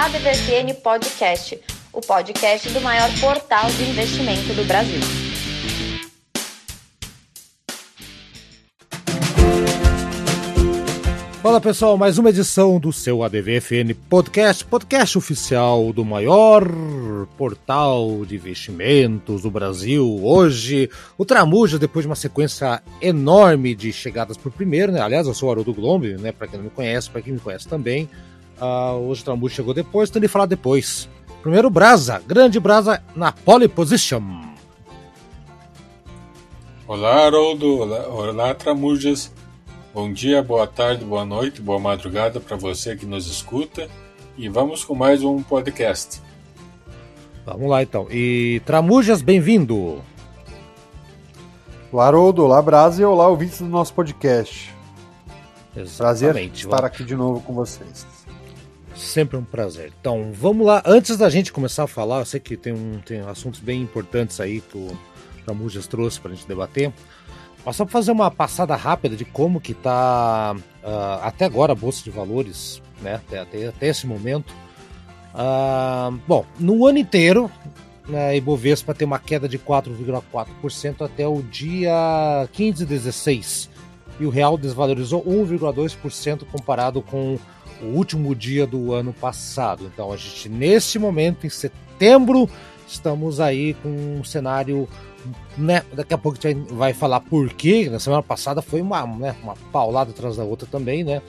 ADVFN Podcast, o podcast do maior portal de investimento do Brasil. Fala pessoal, mais uma edição do seu ADVFN Podcast, podcast oficial do maior portal de investimentos do Brasil. Hoje, o Tramuja, depois de uma sequência enorme de chegadas por primeiro, né? Aliás, eu sou o Haroldo Glombe, né? Para quem não me conhece, para quem me conhece também. Uh, hoje o Tramuja chegou depois, então ele falar depois. Primeiro, Brasa, grande Brasa na pole position. Olá, Haroldo. Olá, olá Tramujas. Bom dia, boa tarde, boa noite, boa madrugada para você que nos escuta. E vamos com mais um podcast. Vamos lá então. E Tramujas, bem-vindo. Olá, Haroldo, olá, Brasa e olá, ouvintes do nosso podcast. Exatamente. Prazer estar aqui de novo com vocês. Sempre um prazer. Então, vamos lá. Antes da gente começar a falar, eu sei que tem, um, tem assuntos bem importantes aí que o Tramujas trouxe para a gente debater. Mas só para fazer uma passada rápida de como que está uh, ah, até agora a Bolsa de Valores, né, até, até, até esse momento. Uh, bom, no ano inteiro, né, a Ibovespa tem uma queda de 4,4% até o dia 15 de 16. E o real desvalorizou 1,2% comparado com o último dia do ano passado. Então a gente, nesse momento, em setembro, estamos aí com um cenário né, daqui a pouco a gente vai falar por quê. Na semana passada foi uma, né, uma paulada atrás da outra também, né?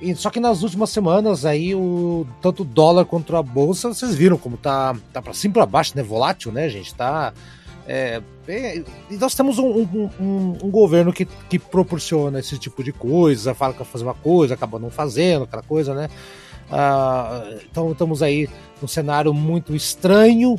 E, só que nas últimas semanas aí o tanto o dólar quanto a bolsa, vocês viram como tá, tá para cima para baixo, né? Volátil, né, gente? Tá é, é, nós temos um, um, um, um, governo que, que proporciona esse tipo de coisa, fala que vai fazer uma coisa, acaba não fazendo, aquela coisa, né? Ah, então estamos aí num cenário muito estranho.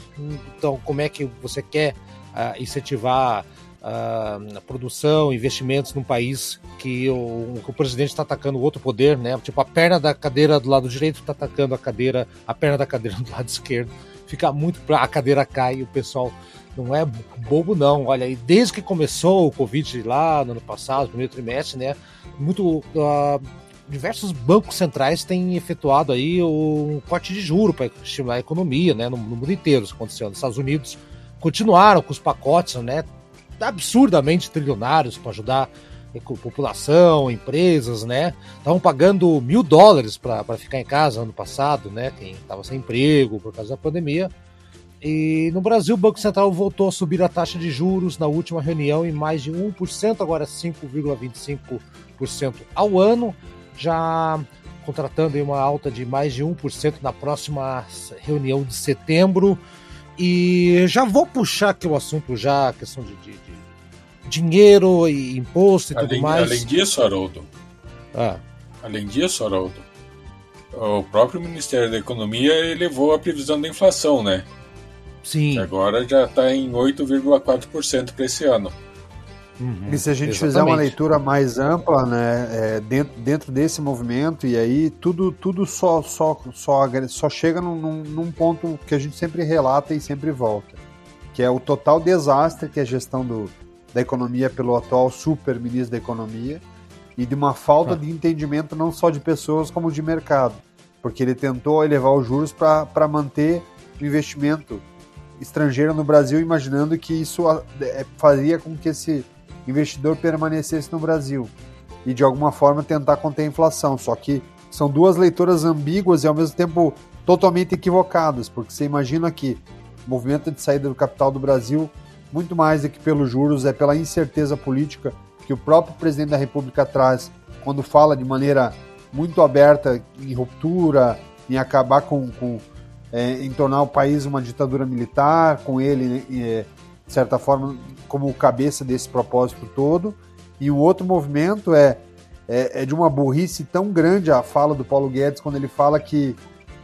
Então, como é que você quer uh, incentivar uh, a produção, investimentos num país que o, o presidente está atacando o outro poder, né? Tipo, a perna da cadeira do lado direito está atacando a cadeira, a perna da cadeira do lado esquerdo. Fica muito. A cadeira cai e o pessoal não é bobo, não. Olha, e desde que começou o Covid lá no ano passado, no primeiro trimestre, né? Muito. Uh, diversos bancos centrais têm efetuado aí um corte de juro para estimular a economia, né? No, no mundo inteiro isso aconteceu. Nos Estados Unidos continuaram com os pacotes, né? Absurdamente trilionários para ajudar população, empresas, né? Estavam pagando mil dólares para ficar em casa ano passado, né? Quem estava sem emprego por causa da pandemia. E no Brasil, o Banco Central voltou a subir a taxa de juros na última reunião em mais de 1%, agora 5,25% ao ano, já contratando uma alta de mais de 1% na próxima reunião de setembro. E já vou puxar aqui o assunto já, a questão de, de, de dinheiro e imposto e além, tudo mais. Além disso, Haroldo. Ah. Além disso, Haroldo, o próprio Ministério da Economia elevou a previsão da inflação, né? Sim. Que agora já está em 8,4% para esse ano. Uhum, e se a gente exatamente. fizer uma leitura mais ampla, né, é, dentro, dentro desse movimento, e aí tudo, tudo só, só, só, só chega num, num ponto que a gente sempre relata e sempre volta, que é o total desastre que é a gestão do, da economia pelo atual super ministro da economia e de uma falta ah. de entendimento não só de pessoas como de mercado, porque ele tentou elevar os juros para manter o investimento estrangeiro no Brasil, imaginando que isso é, faria com que esse investidor permanecesse no Brasil e de alguma forma tentar conter a inflação. Só que são duas leituras ambíguas e ao mesmo tempo totalmente equivocadas, porque você imagina que o movimento de saída do capital do Brasil, muito mais do que pelos juros, é pela incerteza política que o próprio presidente da República traz quando fala de maneira muito aberta em ruptura, em acabar com, com é, em tornar o país uma ditadura militar, com ele, é, de certa forma, como cabeça desse propósito todo. E o outro movimento é, é, é de uma burrice tão grande a fala do Paulo Guedes quando ele fala que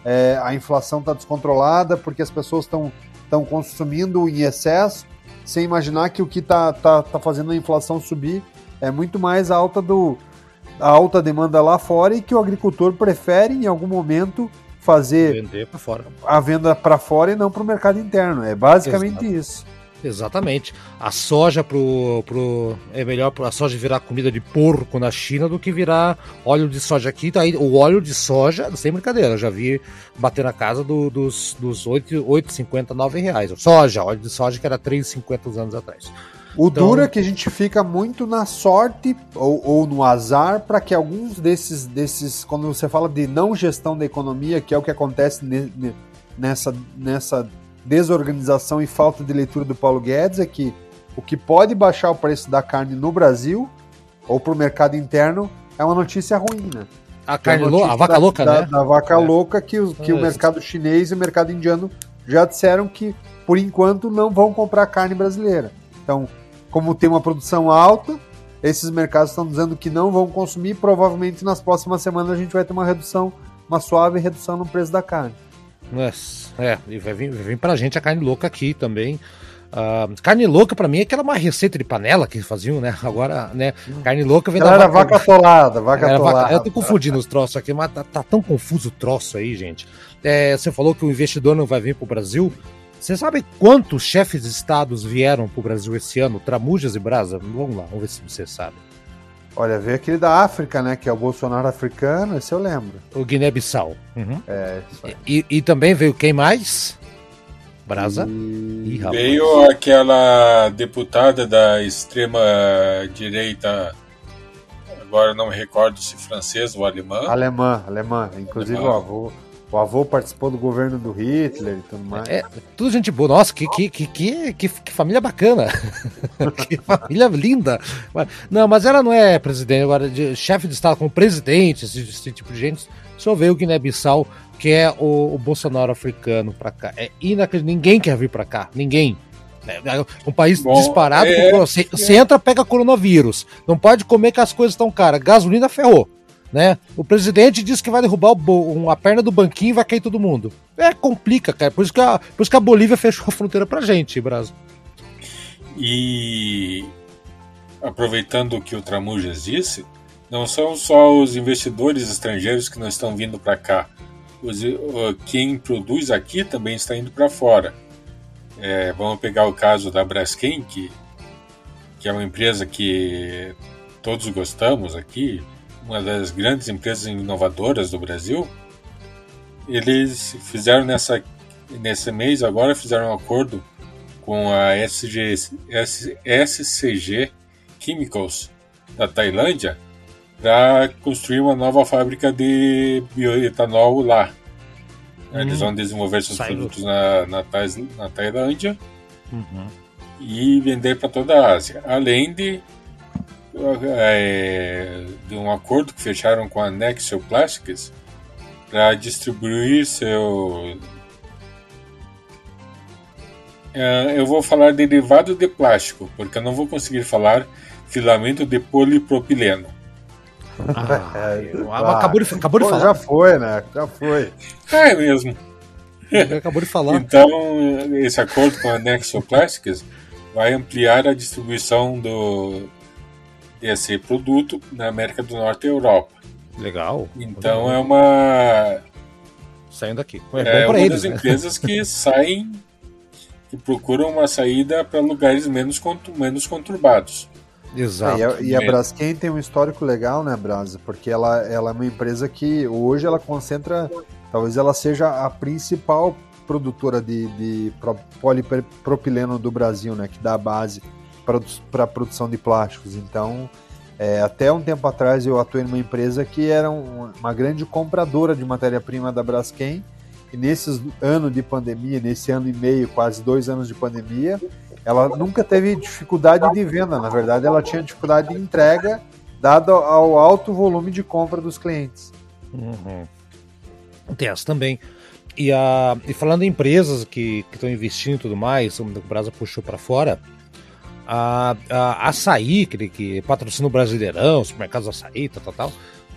é, a inflação está descontrolada porque as pessoas estão estão consumindo em excesso, sem imaginar que o que está tá, tá fazendo a inflação subir é muito mais alta, do, a alta demanda lá fora e que o agricultor prefere em algum momento fazer Vender fora. a venda para fora e não para o mercado interno. É basicamente Exato. isso. Exatamente. A soja pro, pro é melhor a soja virar comida de porco na China do que virar óleo de soja aqui. Tá aí, o óleo de soja, sem brincadeira, eu já vi bater na casa do, dos, dos 8,50, 9 reais. Soja, óleo de soja que era 3,50 anos atrás. O então... duro é que a gente fica muito na sorte ou, ou no azar para que alguns desses, desses, quando você fala de não gestão da economia, que é o que acontece nessa, nessa desorganização e falta de leitura do Paulo Guedes é que o que pode baixar o preço da carne no Brasil ou para o mercado interno é uma notícia ruim, né? A carne é louca, a vaca da, louca, da, né? Da vaca é. louca que, o, que é. o mercado chinês e o mercado indiano já disseram que, por enquanto, não vão comprar carne brasileira. Então, como tem uma produção alta, esses mercados estão dizendo que não vão consumir. Provavelmente nas próximas semanas a gente vai ter uma redução, uma suave redução no preço da carne. Nossa, é, e vai vir, vai vir pra gente a carne louca aqui também. Uh, carne louca para mim é aquela uma receita de panela que faziam, né? Agora, né? Carne louca vem Ela da era vaca, vaca atolada, vaca era atolada. Vaca... Eu tô confundindo os troços aqui, mas tá, tá, tão confuso o troço aí, gente. É, você falou que o investidor não vai vir pro Brasil. Você sabe quantos chefes de estados vieram pro Brasil esse ano? Tramujas e Brasa? Vamos lá, vamos ver se você sabe. Olha, veio aquele da África, né? Que é o Bolsonaro africano, esse eu lembro. O Guiné-Bissau. Uhum. É, isso aí. E, e, também veio quem mais? Brasa? E... Ih, veio aquela deputada da extrema direita, agora não me recordo se francesa ou alemã. Alemã, alemã. Inclusive alemã. o avô o avô participou do governo do Hitler e tudo mais. É, tudo gente boa. Nossa, que, que, que, que, que família bacana. que família linda. Não, mas ela não é presidente, agora, de, chefe de Estado como presidente, esse, esse tipo de gente. Só veio o Guiné-Bissau, que é o, o, Bolsonaro africano pra cá. É inacreditável. Ninguém quer vir pra cá. Ninguém. É, é um país Bom, disparado. É, você, você entra, pega coronavírus. Não pode comer que as coisas estão caras. Gasolina ferrou né? O presidente disse que vai derrubar o, a perna do banquinho e vai cair todo mundo. É, complica, cara. Por isso que a, por isso que a Bolívia fechou a fronteira pra gente, Brasil. E aproveitando o que o Tramujas disse, não são só os investidores estrangeiros que não estão vindo para cá. Os, quem produz aqui também está indo para fora. É, vamos pegar o caso da Braskem, que, que é uma empresa que todos gostamos aqui, uma das grandes empresas inovadoras do Brasil, eles fizeram nessa nesse mês agora fizeram um acordo com a SG, SCG Chemicals da Tailândia para construir uma nova fábrica de bioetanol lá. Hum, Eles vão desenvolver seus produtos na, na, na Tailândia uhum. e vender para toda a Ásia, além de é, de um acordo que fecharam com a Nexo Plastics para distribuir seu. É, eu vou falar derivado de plástico, porque eu não vou conseguir falar filamento de polipropileno. Ah, ah, acabou de, acabou de pô, falar. Já foi, né? Já foi. É mesmo. Acabou de falar. então, esse acordo com a Nexo Plastics vai ampliar a distribuição do, esse produto na América do Norte e Europa. Legal. Então é uma. Saindo daqui. É, é uma eles, das né? empresas que saem, que procuram uma saída para lugares menos, menos conturbados. Exato. É, e a, e a Braskem tem um histórico legal, né, Brasa? Porque ela, ela é uma empresa que hoje ela concentra, talvez ela seja a principal produtora de, de polipropileno do Brasil, né? Que dá a base para a produção de plásticos. Então, é, até um tempo atrás eu atuei numa empresa que era um, uma grande compradora de matéria-prima da Braskem. E nesses anos de pandemia, nesse ano e meio, quase dois anos de pandemia, ela nunca teve dificuldade de venda. Na verdade, ela tinha dificuldade de entrega, dado ao alto volume de compra dos clientes. Uhum. Tem essa também. E, a, e falando em empresas que estão investindo e tudo mais, o Brasa puxou para fora, a, a Açaí, que, que patrocina o Brasileirão, supermercados Açaí, tal, tal, tal,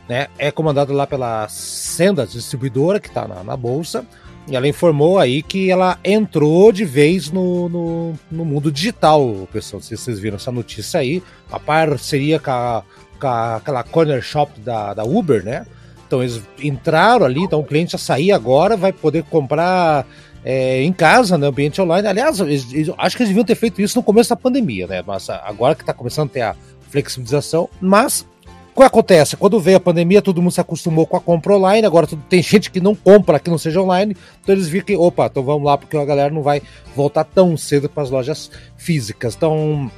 né, é comandado lá pela Senda Distribuidora, que está na, na, bolsa, e ela informou aí que ela entrou de vez no, no, no mundo digital, pessoal. Se vocês viram essa notícia aí, a parceria com, a, com a, aquela corner shop da, da Uber, né? Então eles entraram ali, então o cliente Açaí agora vai poder comprar é, em casa, no né, ambiente online. Aliás, acho que eles deviam ter feito isso no começo da pandemia, né? Mas agora que está começando a ter a flexibilização. Mas o que acontece? Quando veio a pandemia, todo mundo se acostumou com a compra online. Agora tem gente que não compra que não seja online. Então eles viram que, opa, então vamos lá, porque a galera não vai voltar tão cedo para as lojas físicas. Então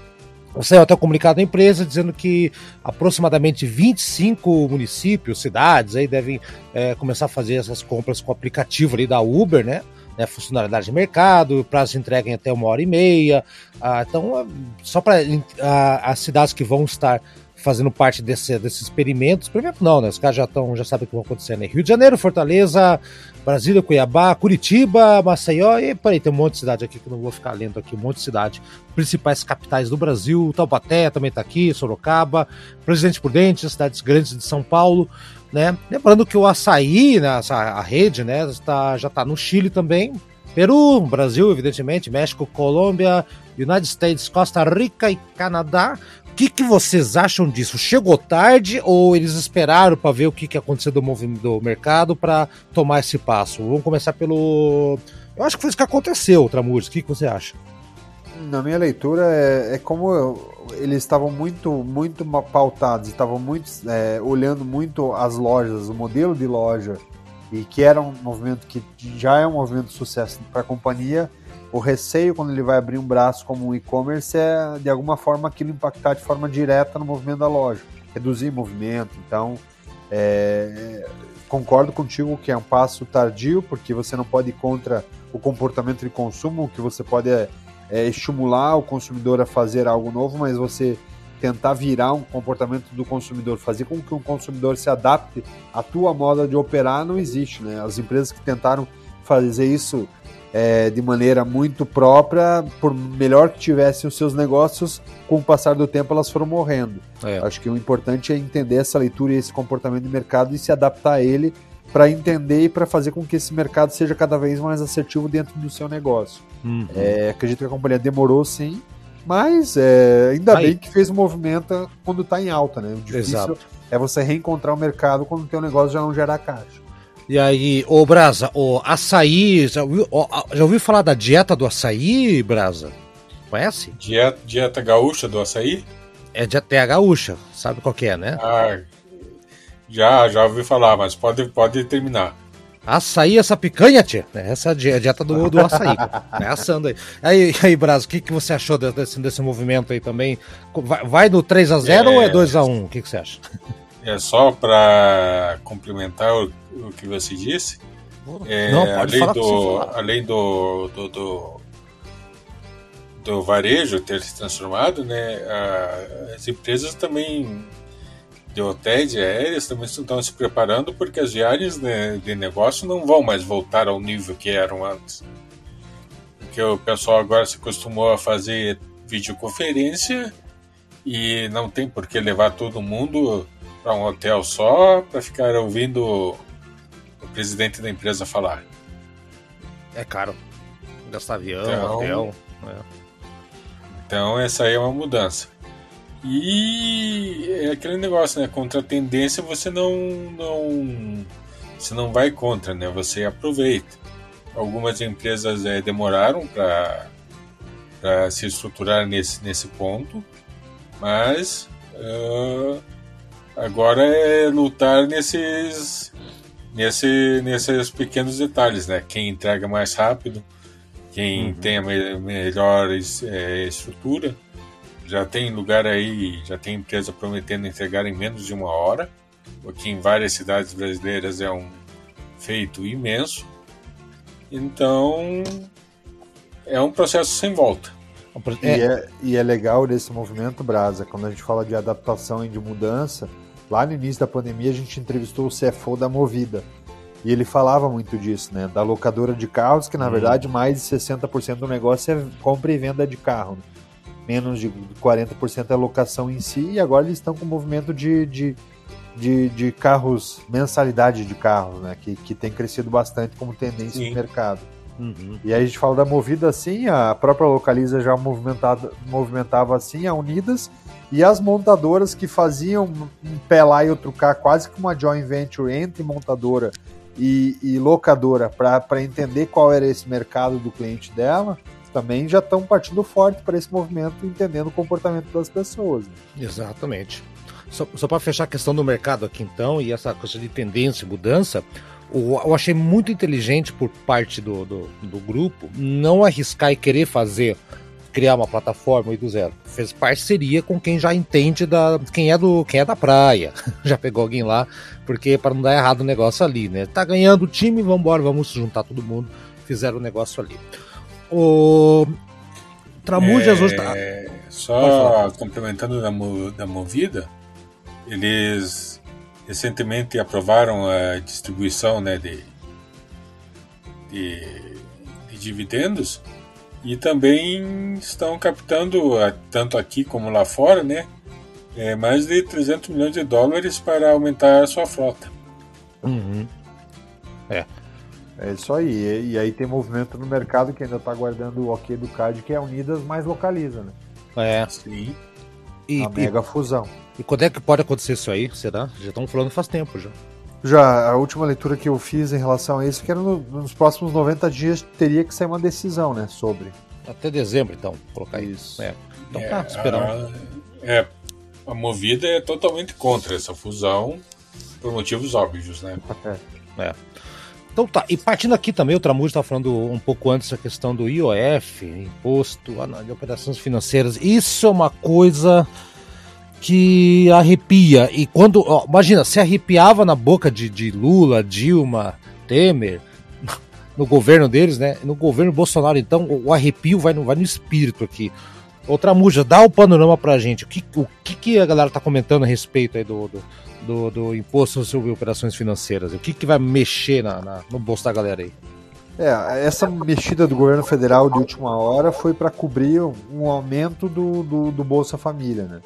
Saiu até um comunicado da empresa dizendo que aproximadamente 25 municípios, cidades, aí devem é, começar a fazer essas compras com o aplicativo ali da Uber, né? Né funcionalidade de mercado, prazo de entrega em até uma hora e meia. Ah, então, só para ah, as cidades que vão estar fazendo parte desse, desses experimentos. Experimento não, né? Os caras já estão, já sabem o que vai acontecer, né? Rio de Janeiro, Fortaleza, Brasília, Cuiabá, Curitiba, Maceió e peraí, tem um monte de cidade aqui que eu não vou ficar lendo aqui, um monte de cidade. Principais capitais do Brasil, Taubaté também está aqui, Sorocaba, Presidente Prudente, cidades grandes de São Paulo, né? Lembrando que o açaí, né, a rede, né, está, já está no Chile também, Peru, Brasil, evidentemente, México, Colômbia, United States, Costa Rica e Canadá. O que, que vocês acham disso? Chegou tarde ou eles esperaram para ver o que, que aconteceu do, do mercado para tomar esse passo? Vamos começar pelo. Eu acho que foi isso que aconteceu, Tramuros. O que, que você acha? Na minha leitura, é, é como eles estavam muito, muito pautados, estavam muito é, olhando muito as lojas, o modelo de loja, e que era um movimento que já é um movimento de sucesso para a companhia o receio quando ele vai abrir um braço como um e-commerce é de alguma forma aquilo impactar de forma direta no movimento da loja, reduzir movimento. Então, é, concordo contigo que é um passo tardio, porque você não pode ir contra o comportamento de consumo, o que você pode é, é estimular o consumidor a fazer algo novo, mas você tentar virar um comportamento do consumidor, fazer com que um consumidor se adapte à tua moda de operar, não existe. Né? As empresas que tentaram fazer isso é, de maneira muito própria, por melhor que tivessem os seus negócios, com o passar do tempo elas foram morrendo. É. Acho que o importante é entender essa leitura e esse comportamento de mercado e se adaptar a ele para entender e para fazer com que esse mercado seja cada vez mais assertivo dentro do seu negócio. Uhum. É, acredito que a companhia demorou sim, mas é, ainda Aí. bem que fez o movimento quando está em alta, né? O difícil Exato. é você reencontrar o mercado quando o teu negócio já não gera caixa. E aí, ô Brasa, o açaí, já ouviu, já ouviu falar da dieta do açaí, Brasa? Conhece? Dieta, dieta gaúcha do açaí? É, dieta, é a gaúcha, sabe qual que é, né? Ah, já, já ouvi falar, mas pode, pode terminar. Açaí, essa picanha, tia. Essa é a dieta do, do açaí. é assando aí. Aí, aí Brasa, o que, que você achou desse, desse movimento aí também? Vai, vai do 3x0 é... ou é 2x1? O que, que você acha? É só para complementar o, o, que você disse. É, Não, além do, além do, do, do, do, varejo ter se transformado, né, a, as empresas também de hotéis e aéreas também estão se preparando porque as viagens né, de negócio não vão mais voltar ao nível que eram antes. Porque o pessoal agora se acostumou a fazer videoconferência e não tem por que levar todo mundo para um hotel só para ficar ouvindo o presidente da empresa falar. É caro. Gastar avião, então, hotel. É. Então essa aí é uma mudança. E é aquele negócio, né? Contra a tendência você não, não você não vai contra, né? Você aproveita. Algumas empresas é, demoraram para se estruturar nesse, nesse ponto, mas uh, Agora é lutar nesses, nesse, nesses pequenos detalhes, né? Quem entrega mais rápido, quem uhum. tem a me melhor é, estrutura. Já tem lugar aí, já tem empresa prometendo entregar em menos de uma hora, o que em várias cidades brasileiras é um feito imenso. Então, é um processo sem volta. E é, e é legal desse movimento, Brasa, quando a gente fala de adaptação e de mudança, Lá no início da pandemia, a gente entrevistou o CFO da Movida. E ele falava muito disso, né? Da locadora de carros, que na hum. verdade mais de 60% do negócio é compra e venda de carro. Né? Menos de 40% é locação em si. E agora eles estão com o movimento de, de, de, de carros, mensalidade de carros, né? Que, que tem crescido bastante como tendência Sim. no mercado. Uhum. E aí a gente fala da Movida assim, a própria Localiza já movimentava, movimentava assim, a Unidas, e as montadoras que faziam um pé lá e outro cá, quase que uma joint venture entre montadora e, e locadora para entender qual era esse mercado do cliente dela, também já estão partindo forte para esse movimento, entendendo o comportamento das pessoas. Né? Exatamente. Só, só para fechar a questão do mercado aqui então, e essa coisa de tendência e mudança, eu achei muito inteligente por parte do, do, do, grupo não arriscar e querer fazer, criar uma plataforma do zero. Fez parceria com quem já entende da quem é do quem é da praia. já pegou alguém lá, porque para não dar errado o negócio ali, né? Tá ganhando o time, vamos embora, vamos juntar todo mundo. Fizeram o negócio ali. O Tramujas é, hoje tá... Só complementando da, da movida, eles recentemente aprovaram a distribuição né, de, de, de dividendos e também estão captando, tanto aqui como lá fora, né, é, mais de 300 milhões de dólares para aumentar a sua frota. Uhum. É. É isso aí. E, e, aí tem movimento no mercado que ainda está aguardando o ok do CAD, que é a Unidas mais localiza, né? É. Sim. E, a mega fusão. E quando é que pode acontecer isso aí? Será? Já estão falando faz tempo já. Já, a última leitura que eu fiz em relação a isso, que era no, nos próximos 90 dias teria que sair uma decisão, né, sobre. Até dezembro, então, colocar isso. É. Então tá, é, tá, esperando. é, a Movida é totalmente contra essa fusão, por motivos óbvios, né? É. é. Então tá, e partindo aqui também, o Tramujo estava falando um pouco antes a questão do IOF, imposto de operações financeiras. Isso é uma coisa que arrepia. E quando. Ó, imagina, se arrepiava na boca de, de Lula, Dilma, Temer, no governo deles, né? No governo Bolsonaro, então, o arrepio vai no, vai no espírito aqui. Outra muja, dá o panorama pra gente. O que, o que, que a galera tá comentando a respeito aí do, do, do, do imposto sobre operações financeiras? O que, que vai mexer na, na, no bolso da galera aí? É, essa mexida do governo federal de última hora foi para cobrir um aumento do, do, do Bolsa Família, né?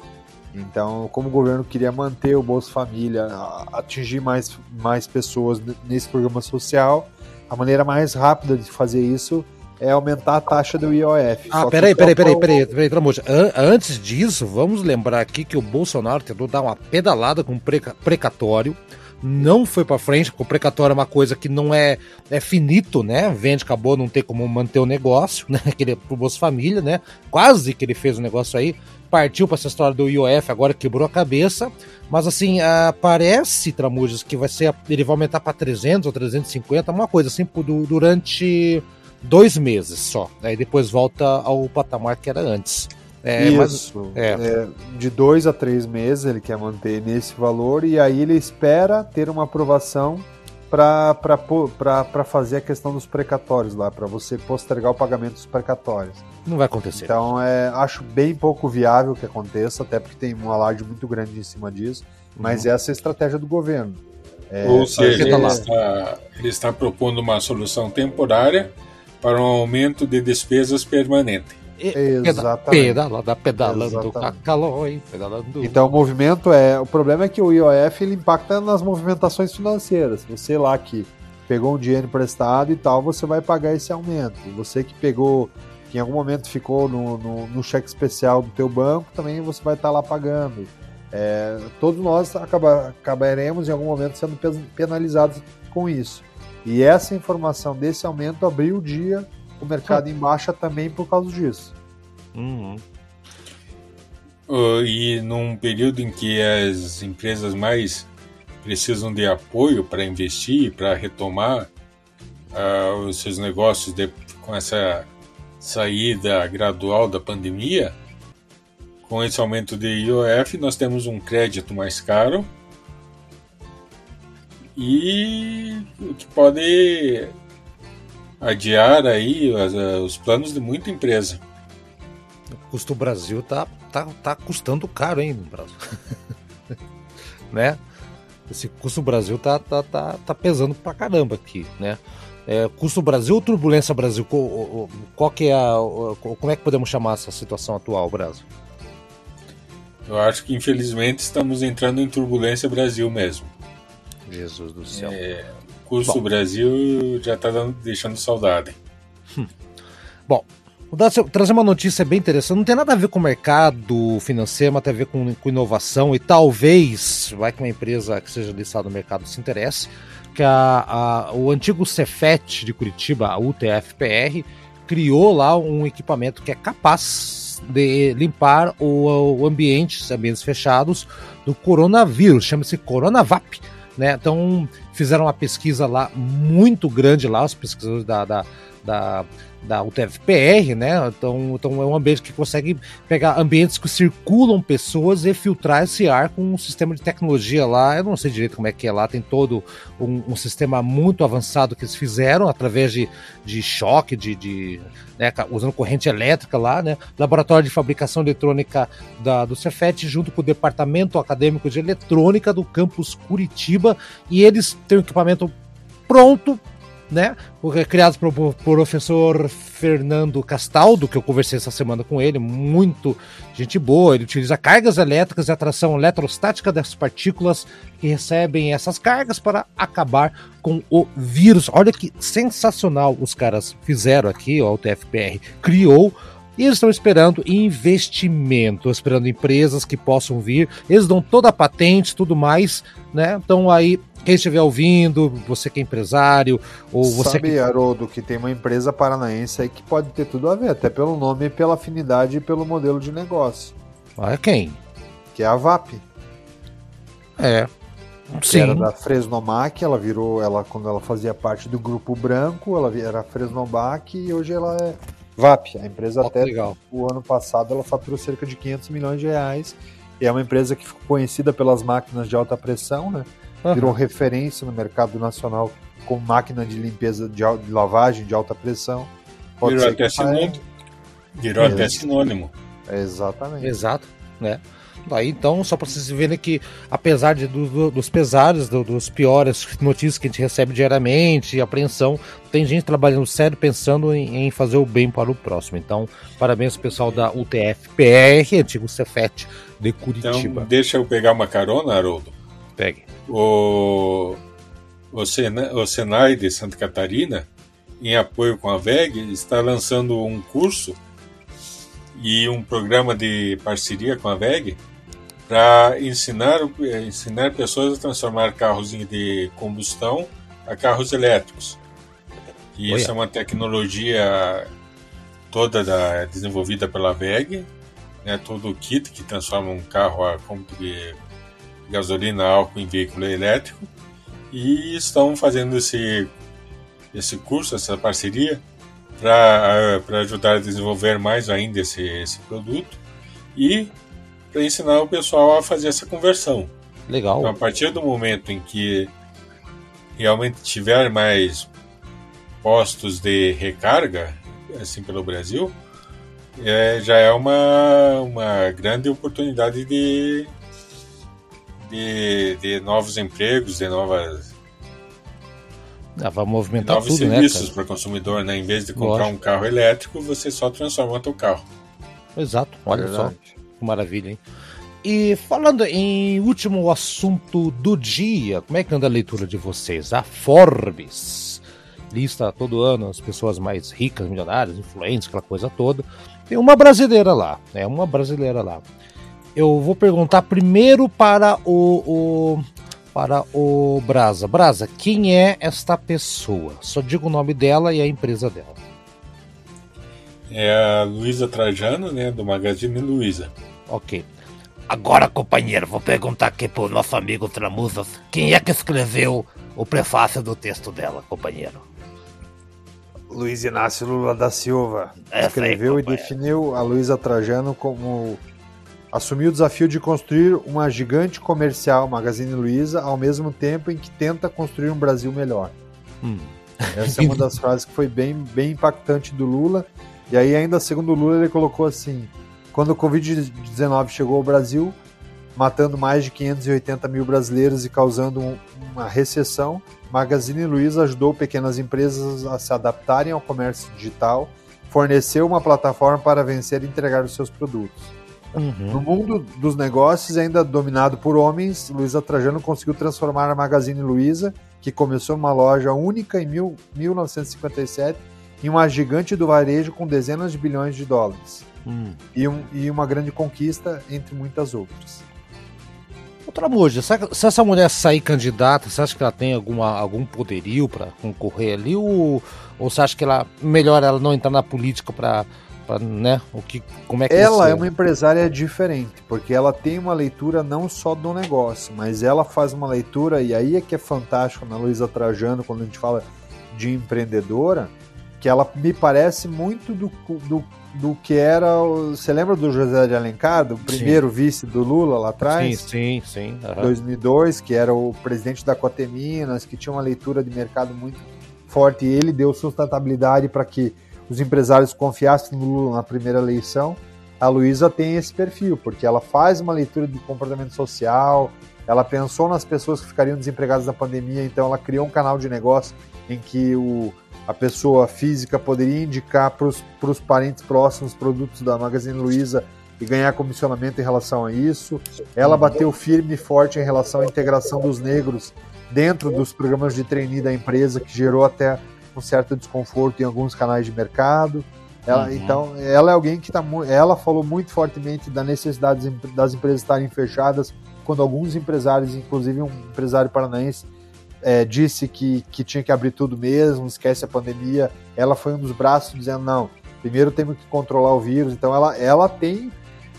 Então, como o governo queria manter o Bolsa Família, atingir mais, mais pessoas nesse programa social, a maneira mais rápida de fazer isso é aumentar a taxa do IOF. Ah, peraí, peraí, peraí, peraí, peraí, peraí, Antes disso, vamos lembrar aqui que o Bolsonaro tentou dar uma pedalada com precatório, não foi para frente, porque o precatório é uma coisa que não é, é finito, né? Vende, acabou, não tem como manter o negócio, né? Aquele pro Bolsa Família, né? Quase que ele fez o negócio aí partiu para essa história do IOF, agora quebrou a cabeça. Mas assim, uh, parece, Tramujas, que vai ser. Ele vai aumentar para 300 ou 350, uma coisa assim, durante dois meses só. Aí depois volta ao patamar que era antes. É, Isso. Mas, é. É, de dois a três meses ele quer manter nesse valor e aí ele espera ter uma aprovação para fazer a questão dos precatórios lá, para você postergar o pagamento dos precatórios. Não vai acontecer. Então, é, acho bem pouco viável que aconteça, até porque tem um alarde muito grande em cima disso, mas uhum. essa é a estratégia do governo. É, Ou seja, ele está, ele está propondo uma solução temporária para um aumento de despesas permanente. Exatamente. Pedalando, pedalando Exatamente. pedalando. Então o movimento é. O problema é que o IOF ele impacta nas movimentações financeiras. Você lá que pegou um dinheiro emprestado e tal, você vai pagar esse aumento. Você que pegou, que em algum momento ficou no, no, no cheque especial do teu banco, também você vai estar tá lá pagando. É, todos nós acaba, acabaremos em algum momento sendo penalizados com isso. E essa informação desse aumento abriu o dia o mercado em baixa também por causa disso. Uhum. Uh, e num período em que as empresas mais precisam de apoio para investir, para retomar uh, os seus negócios de, com essa saída gradual da pandemia, com esse aumento de IOF, nós temos um crédito mais caro e o que pode adiar aí os, eh, os planos de muita empresa. O custo Brasil tá, tá, tá custando caro, hein, no Brasil. né? Esse custo Brasil tá, tá, tá, tá pesando pra caramba aqui, né? É, custo Brasil ou turbulência Brasil? Qual, qual que é a, como é que podemos chamar essa situação atual, Brasil? Eu acho que infelizmente estamos entrando em turbulência Brasil mesmo. Jesus do céu. É, curso Bom. Brasil já está deixando saudade. Hum. Bom, Vou trazer uma notícia bem interessante. Não tem nada a ver com o mercado financeiro, mas tem a ver com, com inovação e talvez vai que uma empresa que seja listada no mercado se interesse. Que a, a, o antigo Cefet de Curitiba, a UTFPR, criou lá um equipamento que é capaz de limpar o, o ambiente, ambientes fechados do coronavírus. Chama-se Coronavap. Né? Então fizeram uma pesquisa lá muito grande lá, os pesquisadores da, da, da da UTFPR, né? Então, então é um ambiente que consegue pegar ambientes que circulam pessoas e filtrar esse ar com um sistema de tecnologia lá. Eu não sei direito como é que é lá, tem todo um, um sistema muito avançado que eles fizeram através de, de choque, de, de né, usando corrente elétrica lá, né? Laboratório de fabricação eletrônica da, do Cefet, junto com o Departamento Acadêmico de Eletrônica do campus Curitiba, e eles têm o equipamento pronto né? Criado pelo professor Fernando Castaldo, que eu conversei essa semana com ele, muito gente boa. Ele utiliza cargas elétricas e atração eletrostática dessas partículas que recebem essas cargas para acabar com o vírus. Olha que sensacional os caras fizeram aqui, ó, o TFPR criou e eles estão esperando investimento, esperando empresas que possam vir. Eles dão toda a patente, tudo mais, né? Então aí quem estiver ouvindo, você que é empresário, ou você Sabe, que... Haroldo, que tem uma empresa paranaense aí que pode ter tudo a ver, até pelo nome, pela afinidade e pelo modelo de negócio. Ah, quem? Que é a VAP. É. Que Sim. era da Fresnomac, ela virou, ela quando ela fazia parte do grupo branco, ela era Fresnomac e hoje ela é VAP. A empresa oh, até legal. o ano passado ela faturou cerca de 500 milhões de reais e é uma empresa que ficou conhecida pelas máquinas de alta pressão, né? virou referência no mercado nacional como máquina de limpeza de, de lavagem de alta pressão. Pode virou até sinônimo. Virou até sinônimo. Exatamente. Exato, né? Aí então, só para vocês verem que, apesar de, do, do, dos pesares, do, dos piores notícias que a gente recebe diariamente, apreensão, tem gente trabalhando sério pensando em, em, fazer o bem para o próximo. Então, parabéns ao pessoal da UTF-PR, antigo Cefet de Curitiba. Então, deixa eu pegar uma carona, Haroldo. Pegue. O, o, Senai, o Senai de Santa Catarina, em apoio com a VEG, está lançando um curso e um programa de parceria com a VEG para ensinar, ensinar pessoas a transformar carros de combustão a carros elétricos. E isso é uma tecnologia toda da, desenvolvida pela VEG, né, todo o kit que transforma um carro a combustível gasolina, álcool em veículo elétrico. E estão fazendo esse, esse curso, essa parceria, para ajudar a desenvolver mais ainda esse, esse produto. E para ensinar o pessoal a fazer essa conversão. Legal. Então, a partir do momento em que realmente tiver mais postos de recarga, assim pelo Brasil, é, já é uma, uma grande oportunidade de, de, de novos empregos, de novas. Ah, vai movimentar novos tudo, né, serviços né, para o consumidor, né? Em vez de comprar Lógico. um carro elétrico, você só transforma o seu carro. Exato, olha é só. Que maravilha, hein? E falando em último assunto do dia, como é que anda a leitura de vocês? A Forbes lista todo ano as pessoas mais ricas, milionárias, influentes, aquela coisa toda. Tem uma brasileira lá, é uma brasileira lá eu vou perguntar primeiro para o, o, para o Brasa. Brasa, quem é esta pessoa? Só diga o nome dela e a empresa dela. É a Luísa Trajano, né, do Magazine Luiza. Ok. Agora, companheiro, vou perguntar aqui pro nosso amigo Tramusas, quem é que escreveu o prefácio do texto dela, companheiro? Luiz Inácio Lula da Silva. Essa escreveu aí, e definiu a Luísa Trajano como assumiu o desafio de construir uma gigante comercial, Magazine Luiza, ao mesmo tempo em que tenta construir um Brasil melhor. Hum. Essa é uma das frases que foi bem, bem impactante do Lula. E aí, ainda segundo o Lula, ele colocou assim: quando o Covid-19 chegou ao Brasil, matando mais de 580 mil brasileiros e causando um, uma recessão, Magazine Luiza ajudou pequenas empresas a se adaptarem ao comércio digital, forneceu uma plataforma para vencer e entregar os seus produtos. Uhum. No mundo dos negócios, ainda dominado por homens, Luiza Trajano conseguiu transformar a Magazine Luiza, que começou uma loja única em mil, 1957, em uma gigante do varejo com dezenas de bilhões de dólares. Hum. E, um, e uma grande conquista entre muitas outras. Outra Moja, se essa mulher sair candidata, você acha que ela tem alguma, algum poderio para concorrer ali? Ou, ou você acha que ela melhor ela não entrar na política para né? O que, como é que ela é uma empresária diferente, porque ela tem uma leitura não só do negócio, mas ela faz uma leitura, e aí é que é fantástico na Luísa Trajano, quando a gente fala de empreendedora, que ela me parece muito do, do, do que era. Você lembra do José de Alencar, do primeiro sim. vice do Lula lá atrás? Sim, sim, sim. Uhum. 2002, que era o presidente da Coteminas, que tinha uma leitura de mercado muito forte e ele deu sustentabilidade para que os empresários confiassem no Lula na primeira eleição. A Luísa tem esse perfil, porque ela faz uma leitura de comportamento social, ela pensou nas pessoas que ficariam desempregadas na pandemia, então ela criou um canal de negócio em que o a pessoa física poderia indicar para os parentes próximos produtos da Magazine Luiza e ganhar comissionamento em relação a isso. Ela bateu firme e forte em relação à integração dos negros dentro dos programas de trainee da empresa, que gerou até um certo desconforto em alguns canais de mercado. Ela, uhum. Então, ela é alguém que está. Ela falou muito fortemente da necessidade das empresas estarem fechadas, quando alguns empresários, inclusive um empresário paranaense, é, disse que, que tinha que abrir tudo mesmo, esquece a pandemia. Ela foi um dos braços dizendo: não, primeiro temos que controlar o vírus. Então ela, ela tem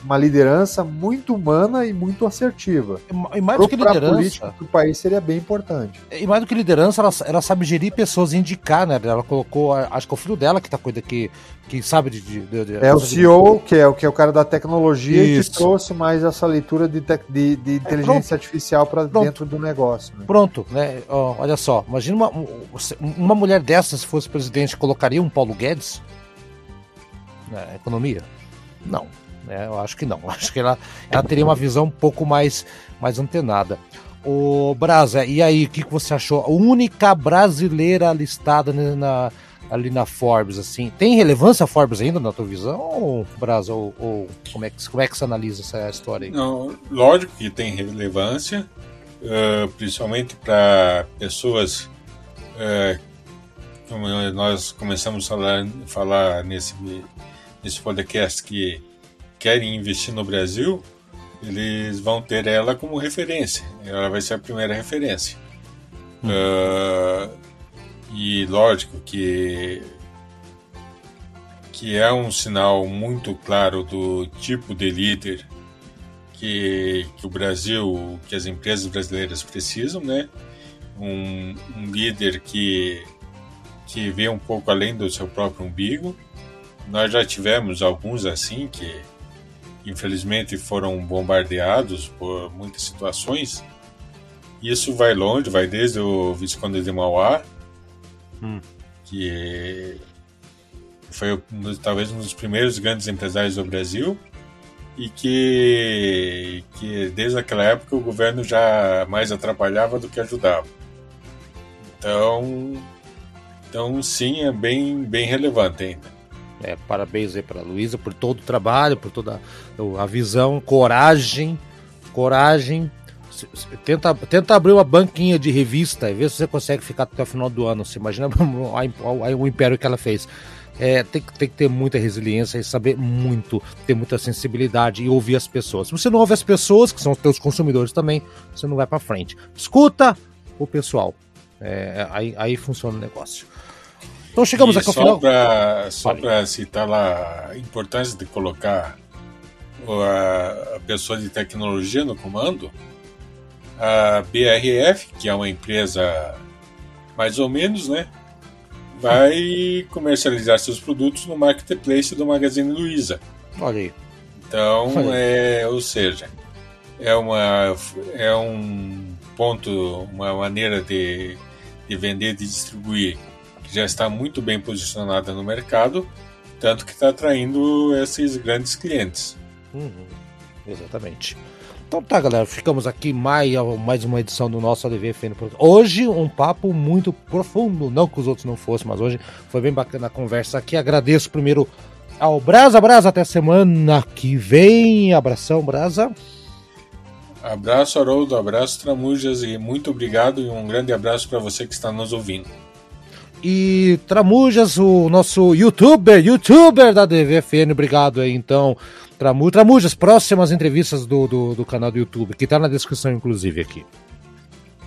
uma liderança muito humana e muito assertiva. E mais do que liderança. política do país seria bem importante. E mais do que liderança, ela, ela sabe gerir pessoas e indicar, né? Ela colocou, acho que é o filho dela que tá cuida que, que sabe de. de, de é o CEO, que é, que é o cara da tecnologia Isso. que trouxe mais essa leitura de, te, de, de é, inteligência é, artificial para dentro do negócio. Né? Pronto, né? Ó, olha só, imagina uma, uma mulher dessa, se fosse presidente, colocaria um Paulo Guedes na economia? Não. Né? Eu acho que não. Acho que ela, ela teria uma visão um pouco mais, mais antenada. O Brasa, e aí, o que, que você achou? A única brasileira listada na, ali na Forbes, assim, tem relevância a Forbes ainda na tua visão, ou, Brasa, ou, ou, como, é que, como é que você analisa essa história aí? Não, lógico que tem relevância, uh, principalmente para pessoas, uh, como nós começamos a falar, falar nesse, nesse podcast, que querem investir no Brasil, eles vão ter ela como referência. Ela vai ser a primeira referência. Uhum. Uh, e lógico que que é um sinal muito claro do tipo de líder que, que o Brasil, que as empresas brasileiras precisam, né? Um, um líder que que vê um pouco além do seu próprio umbigo. Nós já tivemos alguns assim que infelizmente foram bombardeados por muitas situações. Isso vai longe, vai desde o Visconde de Mauá, hum. que foi talvez um dos primeiros grandes empresários do Brasil e que, que desde aquela época o governo já mais atrapalhava do que ajudava. Então, então sim, é bem, bem relevante ainda. É, parabéns aí para Luísa por todo o trabalho, por toda a visão, coragem, coragem. Tenta, tenta abrir uma banquinha de revista e ver se você consegue ficar até o final do ano. Você imagina o império que ela fez. É, tem, tem que ter muita resiliência e saber muito, ter muita sensibilidade e ouvir as pessoas. Se você não ouve as pessoas, que são os teus consumidores também, você não vai para frente. Escuta o pessoal. É, aí, aí funciona o negócio. Então chegamos e aqui ao final. Pra, só para citar lá a importância de colocar a, pessoa de tecnologia no comando, a BRF, que é uma empresa mais ou menos, né? Vai comercializar seus produtos no marketplace do Magazine Luiza. Olha aí. Então, Olha aí. É, ou seja, é, uma, é um ponto, uma maneira de, de vender, de distribuir que já está muito bem posicionada no mercado, tanto que está atraindo esses grandes clientes. Uhum, exatamente. Então tá, galera, ficamos aqui mais, mais uma edição do nosso ADVFN. Hoje um papo muito profundo, não que os outros não fossem, mas hoje foi bem bacana a conversa aqui. Agradeço primeiro ao Brasa Brasa, até semana que vem. Abração, Brasa. Abraço, Haroldo, abraço, Tramujas, e muito obrigado e um grande abraço para você que está nos ouvindo. E Tramujas, o nosso youtuber, youtuber da DVFN, obrigado aí então. Tramu, Tramujas, próximas entrevistas do, do, do canal do YouTube, que está na descrição inclusive aqui.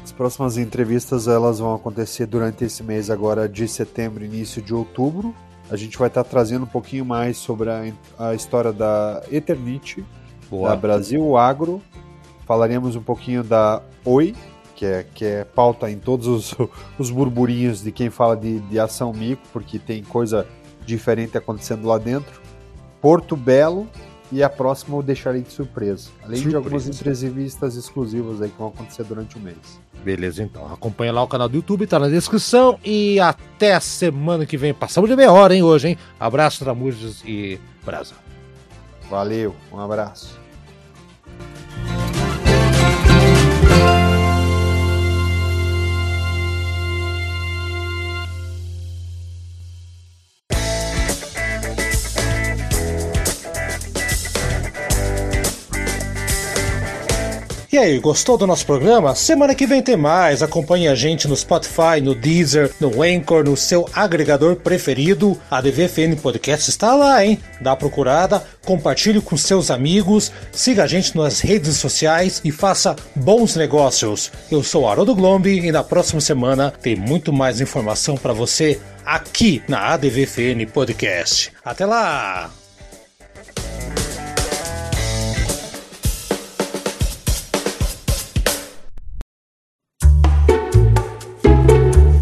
As próximas entrevistas elas vão acontecer durante esse mês agora de setembro, início de outubro. A gente vai estar tá trazendo um pouquinho mais sobre a, a história da Eternite, Boa. da Brasil Agro. Falaremos um pouquinho da Oi, que é, que é pauta em todos os, os burburinhos de quem fala de, de ação mico, porque tem coisa diferente acontecendo lá dentro. Porto Belo e a próxima eu deixarei de surpresa. Além surpresa. de algumas entrevistas exclusivas aí que vão acontecer durante o mês. Beleza, então. Acompanha lá o canal do YouTube, tá na descrição. E até a semana que vem. Passamos de meia hora, hein, hoje, hein? Abraço, Tramujas e Brasa. Valeu, um abraço. E aí, gostou do nosso programa? Semana que vem tem mais. Acompanhe a gente no Spotify, no Deezer, no Anchor, no seu agregador preferido. A DVFN Podcast está lá, hein? Dá procurada, compartilhe com seus amigos, siga a gente nas redes sociais e faça bons negócios. Eu sou Haroldo Glombi e na próxima semana tem muito mais informação para você aqui na ADVFN Podcast. Até lá!